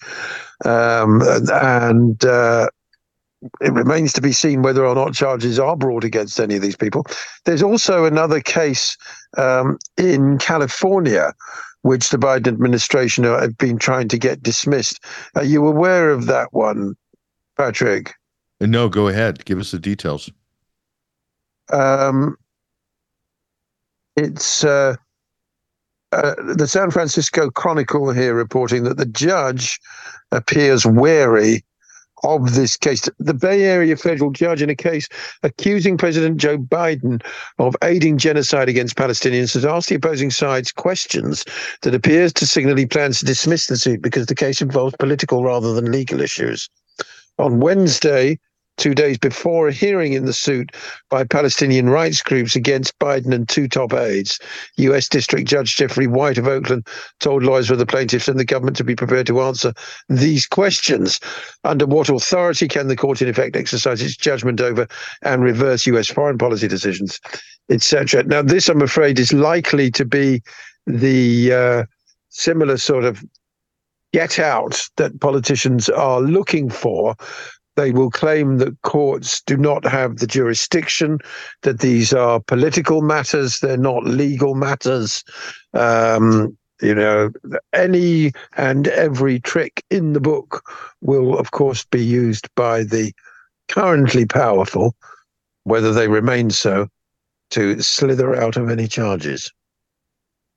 Um, and uh, it remains to be seen whether or not charges are brought against any of these people. There's also another case um, in California, which the Biden administration have been trying to get dismissed. Are you aware of that one, Patrick? No, go ahead. Give us the details. Um, it's uh, uh, the San Francisco Chronicle here reporting that the judge appears wary of this case. The Bay Area federal judge in a case accusing President Joe Biden of aiding genocide against Palestinians has asked the opposing sides questions that appears to signal he plans to dismiss the suit because the case involves political rather than legal issues. On Wednesday, two days before a hearing in the suit by Palestinian rights groups against Biden and two top aides. U.S. District Judge Jeffrey White of Oakland told lawyers for the plaintiffs and the government to be prepared to answer these questions. Under what authority can the court, in effect, exercise its judgment over and reverse U.S. foreign policy decisions, etc.? Now, this, I'm afraid, is likely to be the uh, similar sort of get out that politicians are looking for they will claim that courts do not have the jurisdiction, that these are political matters, they're not legal matters. Um, you know, any and every trick in the book will, of course, be used by the currently powerful, whether they remain so, to slither out of any charges.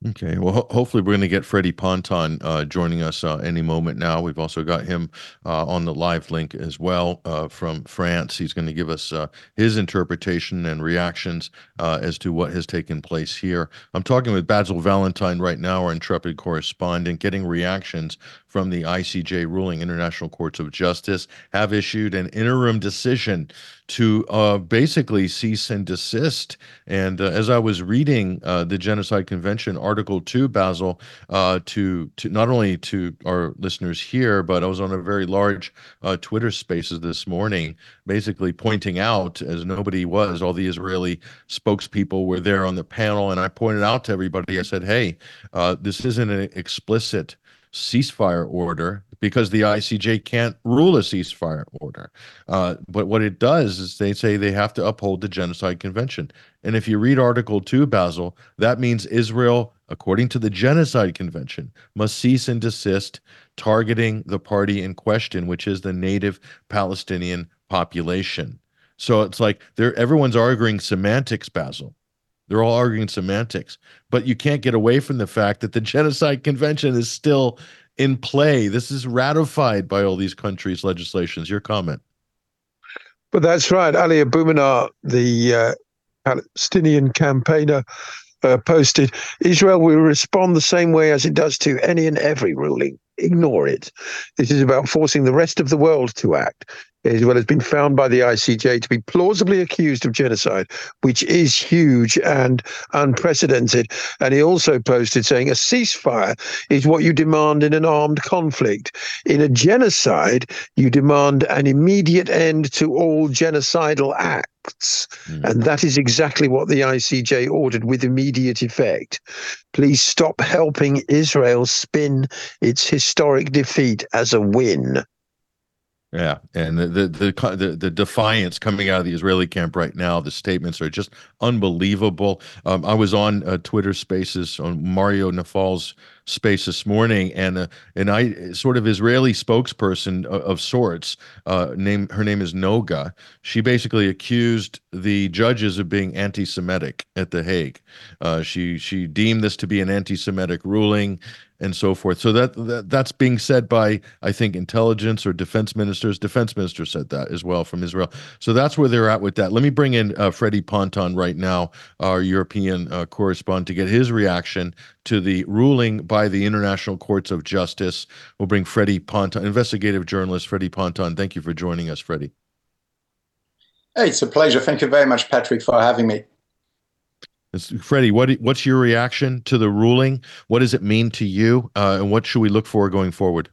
Okay. Well, ho- hopefully we're going to get Freddie Ponton uh, joining us uh, any moment now. We've also got him uh, on the live link as well uh, from France. He's going to give us uh, his interpretation and reactions uh, as to what has taken place here. I'm talking with Basil Valentine right now, our intrepid correspondent, getting reactions from the ICJ ruling. International Courts of Justice have issued an interim decision to uh, basically cease and desist. And uh, as I was reading uh, the Genocide Convention Article Two, Basil, uh, to to not only to our listeners here, but I was on a very large uh, Twitter Spaces this morning, basically pointing out, as nobody was, all the Israeli spokespeople were there on the panel, and I pointed out to everybody, I said, "Hey, uh, this isn't an explicit." Ceasefire order because the ICJ can't rule a ceasefire order. Uh, but what it does is they say they have to uphold the Genocide Convention. And if you read Article 2, Basil, that means Israel, according to the Genocide Convention, must cease and desist targeting the party in question, which is the native Palestinian population. So it's like everyone's arguing semantics, Basil. They're all arguing semantics, but you can't get away from the fact that the Genocide Convention is still in play. This is ratified by all these countries' legislations. Your comment? But that's right. Ali Abunimah, the uh, Palestinian campaigner, uh, posted Israel will respond the same way as it does to any and every ruling. Ignore it. This is about forcing the rest of the world to act. Israel has been found by the ICJ to be plausibly accused of genocide, which is huge and unprecedented. And he also posted saying a ceasefire is what you demand in an armed conflict. In a genocide, you demand an immediate end to all genocidal acts. Mm. And that is exactly what the ICJ ordered with immediate effect. Please stop helping Israel spin its historic defeat as a win. Yeah, and the, the the the defiance coming out of the Israeli camp right now, the statements are just unbelievable. Um, I was on uh, Twitter Spaces on Mario Nawfal's space this morning, and uh, and I sort of Israeli spokesperson of, of sorts, uh, name her name is Noga. She basically accused the judges of being anti-Semitic at the Hague. Uh, she she deemed this to be an anti-Semitic ruling and so forth. So that, that that's being said by I think intelligence or defense ministers. Defense minister said that as well from Israel. So that's where they're at with that. Let me bring in uh, Freddie Ponton right now, our European uh, correspondent, to get his reaction to the ruling by the International Courts of Justice. We'll bring Freddie Ponton, investigative journalist Freddie Ponton. Thank you for joining us, Freddie. Hey, it's a pleasure. Thank you very much, Patrick, for having me. Freddie, what what's your reaction to the ruling? What does it mean to you, uh, and what should we look for going forward?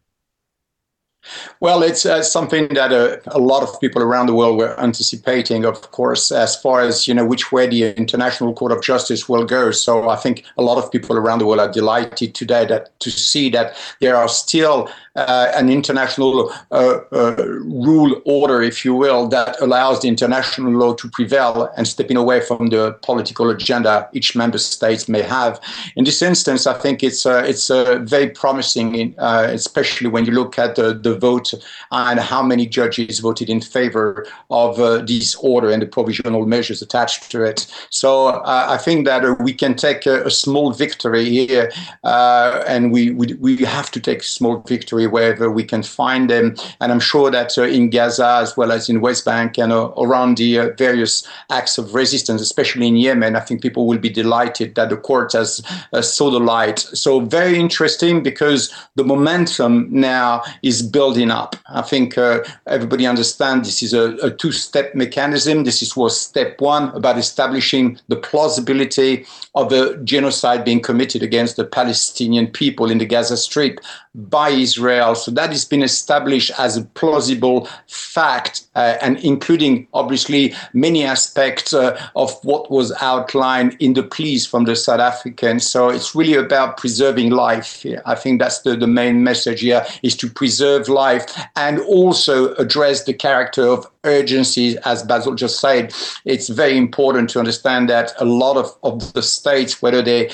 Well, it's uh, something that uh, a lot of people around the world were anticipating, of course, as far as you know which way the International Court of Justice will go. So I think a lot of people around the world are delighted today that to see that there are still uh, an international uh, uh, rule order, if you will, that allows the international law to prevail and stepping away from the political agenda each member state may have. In this instance, I think it's uh, it's very promising, in, especially when you look at the, the vote and how many judges voted in favor of this order and the provisional measures attached to it. So I think that we can take a, a small victory here, and we, we we have to take small victory wherever we can find them. And I'm sure that uh, in Gaza, as well as in West Bank and uh, around the uh, various acts of resistance, especially in Yemen, I think people will be delighted that the court has uh, saw the light. So very interesting because the momentum now is building up. I think uh, everybody understands this is a, a two-step mechanism. This is was step one about establishing the plausibility of a genocide being committed against the Palestinian people in the Gaza Strip by Israel. So that has been established as a plausible fact, uh, and including obviously many aspects uh, of what was outlined in the pleas from the South Africans. So it's really about preserving life. I think that's the, the main message here is to preserve life and also address the character of urgency, as Basil just said. It's very important to understand that a lot of, of the states, whether they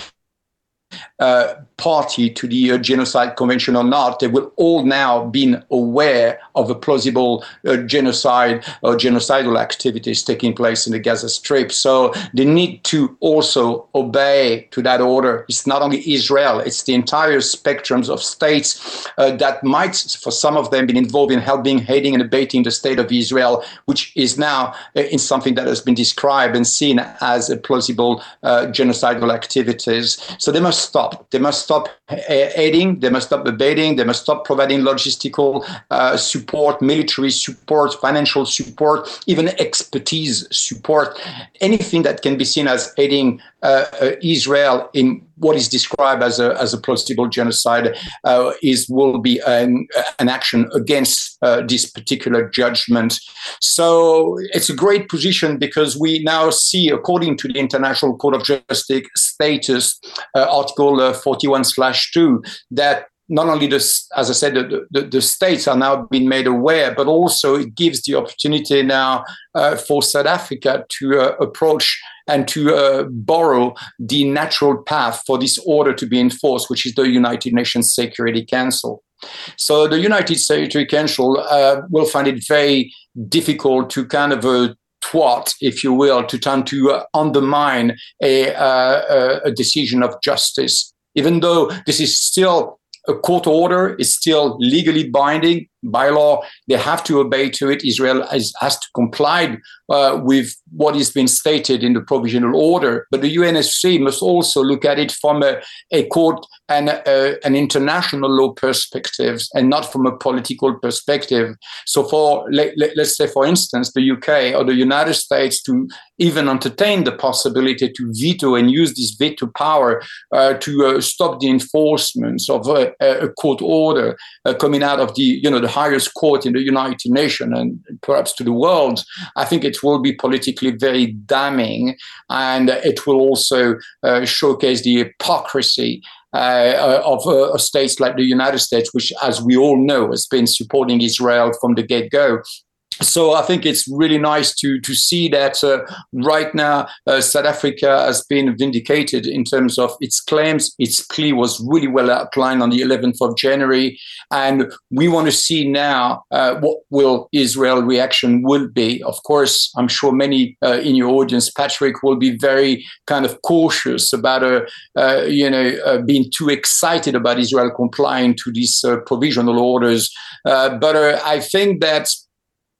uh, party to the uh, genocide convention or not, they will all now been aware of a plausible uh, genocide or genocidal activities taking place in the Gaza Strip. So they need to also obey to that order. It's not only Israel; it's the entire spectrums of states uh, that might, for some of them, been involved in helping, aiding, and abating the state of Israel, which is now uh, in something that has been described and seen as a plausible uh, genocidal activities. So they must stop. They must stop aiding, they must stop abating, they must stop providing logistical uh, support, military support, financial support, even expertise support, anything that can be seen as aiding uh, uh, Israel in what is described as a, as a plausible genocide uh, is will be an, an action against uh, this particular judgment. So it's a great position because we now see, according to the International Court of Justice status, uh, Article uh, 41 slash 2, that not only the, as I said, the, the, the, states are now being made aware, but also it gives the opportunity now uh, for South Africa to uh, approach and to uh, borrow the natural path for this order to be enforced, which is the United Nations Security Council. So the United Security Council uh, will find it very difficult to kind of uh, twat, if you will, to try to uh, undermine a, uh, a decision of justice. Even though this is still a court order, is still legally binding, by law, they have to obey to it. Israel has, has to comply uh, with what has been stated in the provisional order. But the UNSC must also look at it from a, a court and a, an international law perspective and not from a political perspective. So, for let, let's say, for instance, the UK or the United States to even entertain the possibility to veto and use this veto power uh, to uh, stop the enforcement of a, a court order uh, coming out of the, you know, the highest court in the United Nations and perhaps to the world, I think it will be politically very damning, and it will also uh, showcase the hypocrisy uh, of uh, states like the United States, which, as we all know, has been supporting Israel from the get go so I think it's really nice to to see that uh, right now uh, South Africa has been vindicated in terms of its claims. Its plea was really well outlined on the 11th of January, and we want to see now uh, what will Israel reaction will be. Of course, I'm sure many uh, in your audience, Patrick, will be very kind of cautious about uh, uh, you know being too excited about Israel complying to these provisional orders. but I think that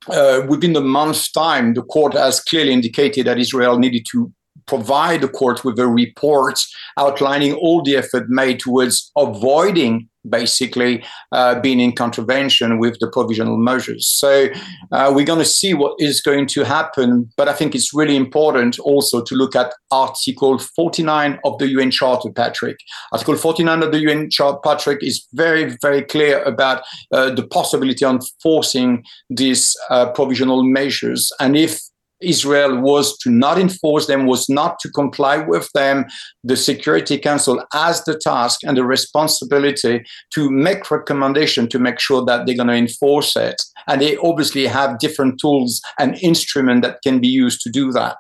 uh, within a month's time, the court has clearly indicated that Israel needed to provide the court with a report outlining all the effort made towards avoiding basically uh, being in contravention with the provisional measures. So uh, we're going to see what is going to happen. But I think it's really important also to look at Article 49 of the UN Charter, Patrick. Article 49 of the UN Charter, Patrick, is very, very clear about uh, the possibility of enforcing these uh, provisional measures. And if Israel was to not enforce them, was not to comply with them. The Security Council has the task and the responsibility to make recommendation to make sure that they're going to enforce it. And they obviously have different tools and instruments that can be used to do that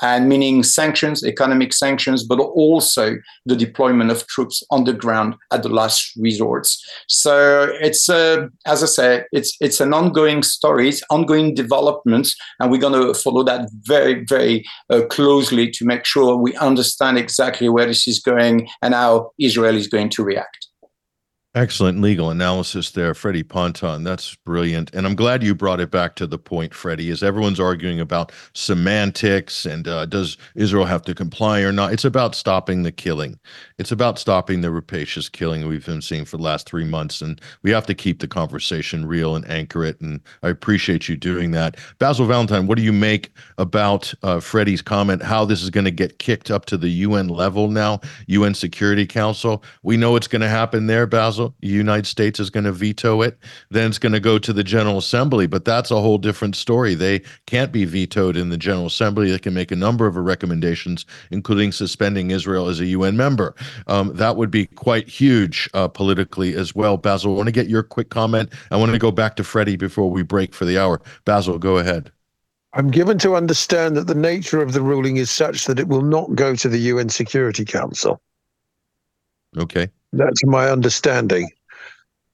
and meaning sanctions, economic sanctions, but also the deployment of troops on the ground at the last resorts. So it's, uh, as I say, it's it's an ongoing story, it's ongoing developments, and we're going to follow that very, very uh, closely to make sure we understand exactly where this is going and how Israel is going to react. Excellent legal analysis there, Freddie Ponton. That's brilliant. And I'm glad you brought it back to the point, Freddie, as everyone's arguing about semantics and uh, does Israel have to comply or not. It's about stopping the killing. It's about stopping the rapacious killing we've been seeing for the last three months. And we have to keep the conversation real and anchor it. And I appreciate you doing that. Basil Valentine, what do you make about uh, Freddie's comment, how this is going to get kicked up to the UN level now, UN Security Council? We know it's going to happen there, Basil the United States is going to veto it. Then it's going to go to the General Assembly, but that's a whole different story. They can't be vetoed in the General Assembly. They can make a number of recommendations, including suspending Israel as a UN member. Um, that would be quite huge uh, politically as well. Basil, I want to get your quick comment. I want to go back to Freddie before we break for the hour. Basil, go ahead. I'm given to understand that the nature of the ruling is such that it will not go to the UN Security Council. Okay. That's my understanding.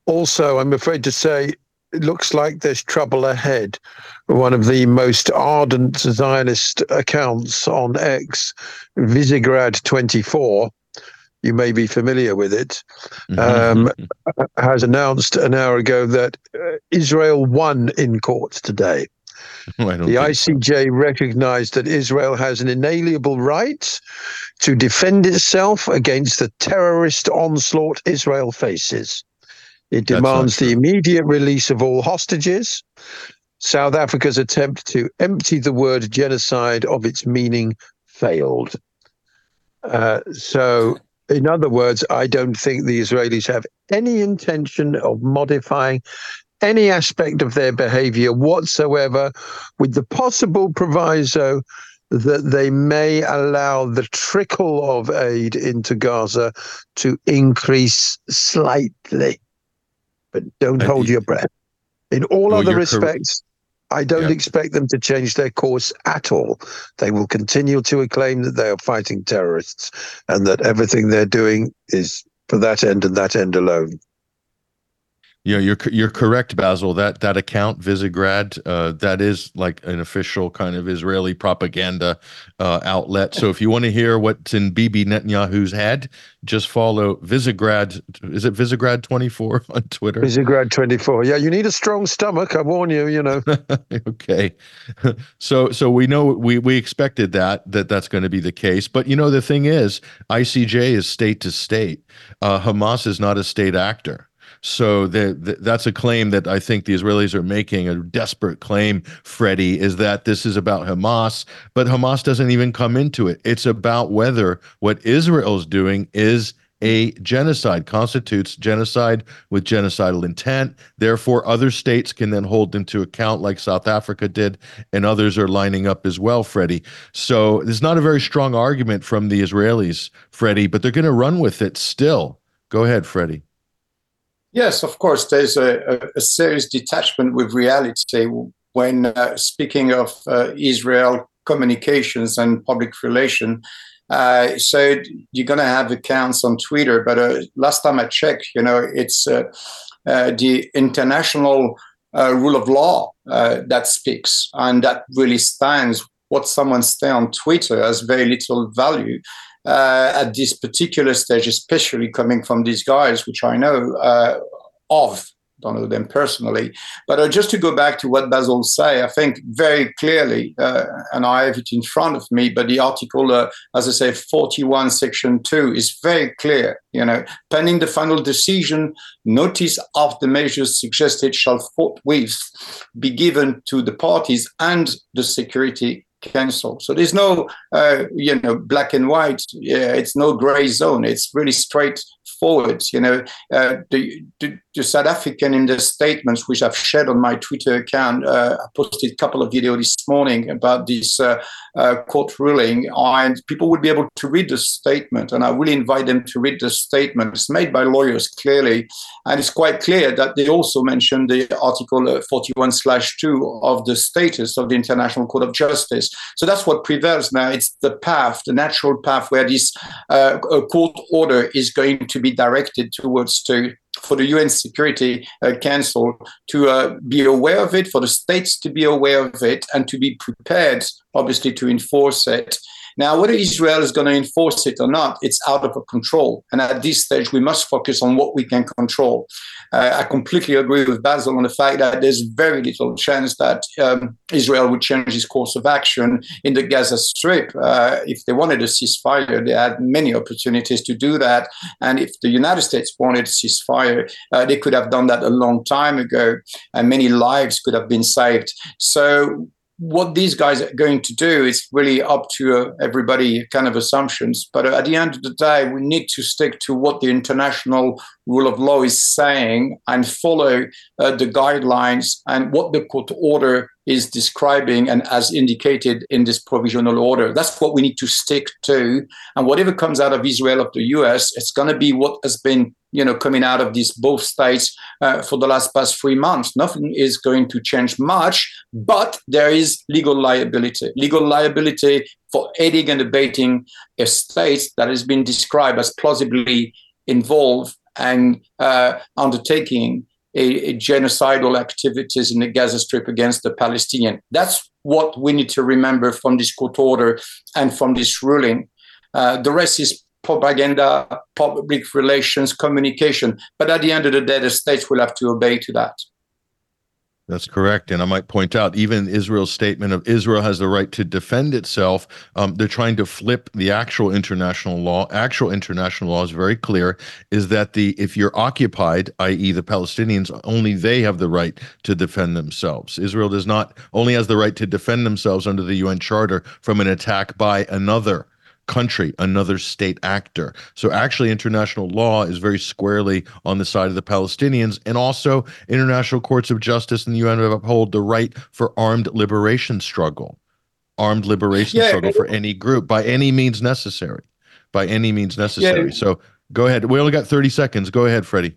Also, I'm afraid to say, it looks like there's trouble ahead. One of the most ardent Zionist accounts on X, Visegrad 24, you may be familiar with it, mm-hmm. um, has announced an hour ago that uh, Israel won in court today. the ICJ so. recognized that Israel has an inalienable right to defend itself against the terrorist onslaught Israel faces. It demands the immediate release of all hostages. South Africa's attempt to empty the word genocide of its meaning failed. Uh, so, in other words, I don't think the Israelis have any intention of modifying any aspect of their behavior whatsoever, with the possible proviso that they may allow the trickle of aid into Gaza to increase slightly. But don't I hold think- your breath. In all Well, other you're cor- respects, I don't Yeah. expect them to change their course at all. They will continue to claim that they are fighting terrorists and that everything they're doing is for that end and that end alone. Yeah, you're you're correct, Basil. That that account Visegrad, uh, that is like an official kind of Israeli propaganda uh, outlet. So if you want to hear what's in Bibi Netanyahu's head, just follow Visegrad. Is it Visegrad twenty four on Twitter? Visegrad 24. Yeah, you need a strong stomach. I warn you, you know. okay so so we know we we expected that that that's going to be the case but you know the thing is icj is state to state uh, hamas is not a state actor so the, the, that's a claim that I think the Israelis are making, a desperate claim, Freddie, is that this is about Hamas, but Hamas doesn't even come into it. It's about whether what Israel's doing is a genocide, constitutes genocide with genocidal intent. Therefore, other states can then hold them to account, like South Africa did, and others are lining up as well, Freddie. So there's not a very strong argument from the Israelis, Freddie, but they're going to run with it still. Go ahead, Freddie. Yes, of course, there's a, a, serious detachment with reality when uh, speaking of uh, Israel communications and public relation. Uh, so you're going to have accounts on Twitter, but uh, last time I checked, you know, it's uh, uh, the international rule of law that speaks, and that really stands. What someone say on Twitter has very little value uh, at this particular stage, especially coming from these guys, which I know uh, of. Don't know them personally, but uh, just to go back to what Basil say, I think very clearly, uh, and I have it in front of me. But the article, uh, as I say, forty-one, section two, is very clear. You know, pending the final decision, notice of the measures suggested shall forthwith be given to the parties and the security council. So there's no, uh, you know, black and white. Yeah, it's no gray zone. It's really straightforward. You know, uh, the, the, the South African in the statements which I've shared on my Twitter account, uh, I posted a couple of videos this morning about this uh, uh, court ruling, and people would be able to read the statement. And I really invite them to read the statement. It's made by lawyers clearly, and it's quite clear that they also mentioned the Article uh, 41 slash 2 of the status of the International Court of Justice. So that's what prevails now. It's the path, the natural path where this uh, court order is going to be directed towards to for the UN Security uh, Council to uh, be aware of it, for the states to be aware of it, and to be prepared, obviously, to enforce it. Now, whether Israel is going to enforce it or not, it's out of our control. And at this stage, we must focus on what we can control. Uh, I completely agree with Basil on the fact that there's very little chance that um, Israel would change its course of action in the Gaza Strip. Uh, if they wanted a ceasefire, they had many opportunities to do that. And if the United States wanted a ceasefire, uh, they could have done that a long time ago, and many lives could have been saved. So what these guys are going to do is really up to uh, everybody kind of assumptions. But at the end of the day we need to stick to what the international rule of law is saying and follow uh, the guidelines and what the court order is describing and as indicated in this provisional order. That's what we need to stick to. And whatever comes out of israel of the us it's going to be what has been you know coming out of these both states uh, for the last past three months. Nothing is going to change much but there is legal liability. Legal liability for aiding and abetting a state that has been described as plausibly involved and uh, undertaking a, a genocidal activities in the Gaza Strip against the Palestinian. That's what we need to remember from this court order and from this ruling. Uh, the rest is propaganda, public relations, communication. But at the end of the day, the states will have to obey to that. That's correct. And I might point out, even Israel's statement of Israel has the right to defend itself, um, they're trying to flip the actual international law. Actual international law is very clear, is that the if you're occupied, i.e. the Palestinians, only they have the right to defend themselves. Israel does not only has the right to defend themselves under the UN Charter from an attack by another country, another state actor. So actually, international law is very squarely on the side of the Palestinians, and also international courts of justice and the UN uphold the right for armed liberation struggle. armed liberation Yeah. struggle for any group by any means necessary. By any means necessary. Yeah. So go ahead. We only got 30 seconds. Go ahead, Freddie.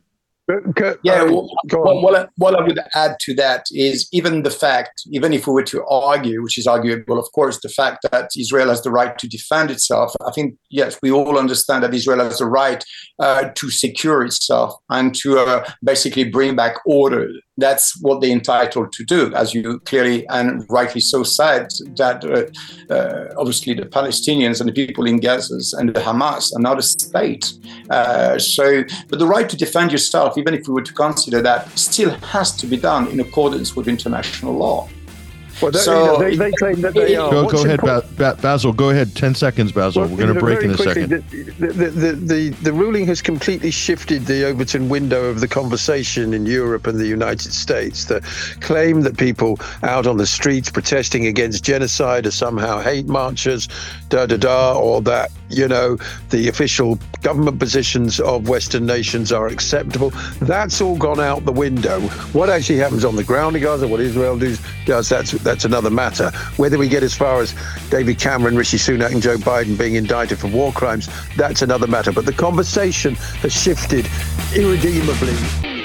Yeah, well, well, what, I, what I would add to that is even the fact, even if we were to argue, which is arguable, of course, the fact that Israel has the right to defend itself. I think, yes, we all understand that Israel has the right uh, to secure itself and to uh, basically bring back order. That's what they're entitled to do, as you clearly and rightly so said, that uh, uh, obviously the Palestinians and the people in Gaza and the Hamas are not a state. Uh, so, but the right to defend yourself, even if we were to consider that, still has to be done in accordance with international law. Well, they, So- they, they claim that they are. Go, go ahead, ba- Ba- Basil. Go ahead. 10 seconds, Basil. Well, We're going to break in a quickly, second. The, the, the, the, the ruling has completely shifted the Overton window of the conversation in Europe and the United States. The claim that people out on the streets protesting against genocide are somehow hate marchers, da da da, or that, you know, the official government positions of Western nations are acceptable. That's all gone out the window. What actually happens on the ground in Gaza, what Israel does, does that's, that's another matter. Whether we get as far as David Cameron, Rishi Sunak, and Joe Biden being indicted for war crimes, that's another matter. But the conversation has shifted irredeemably.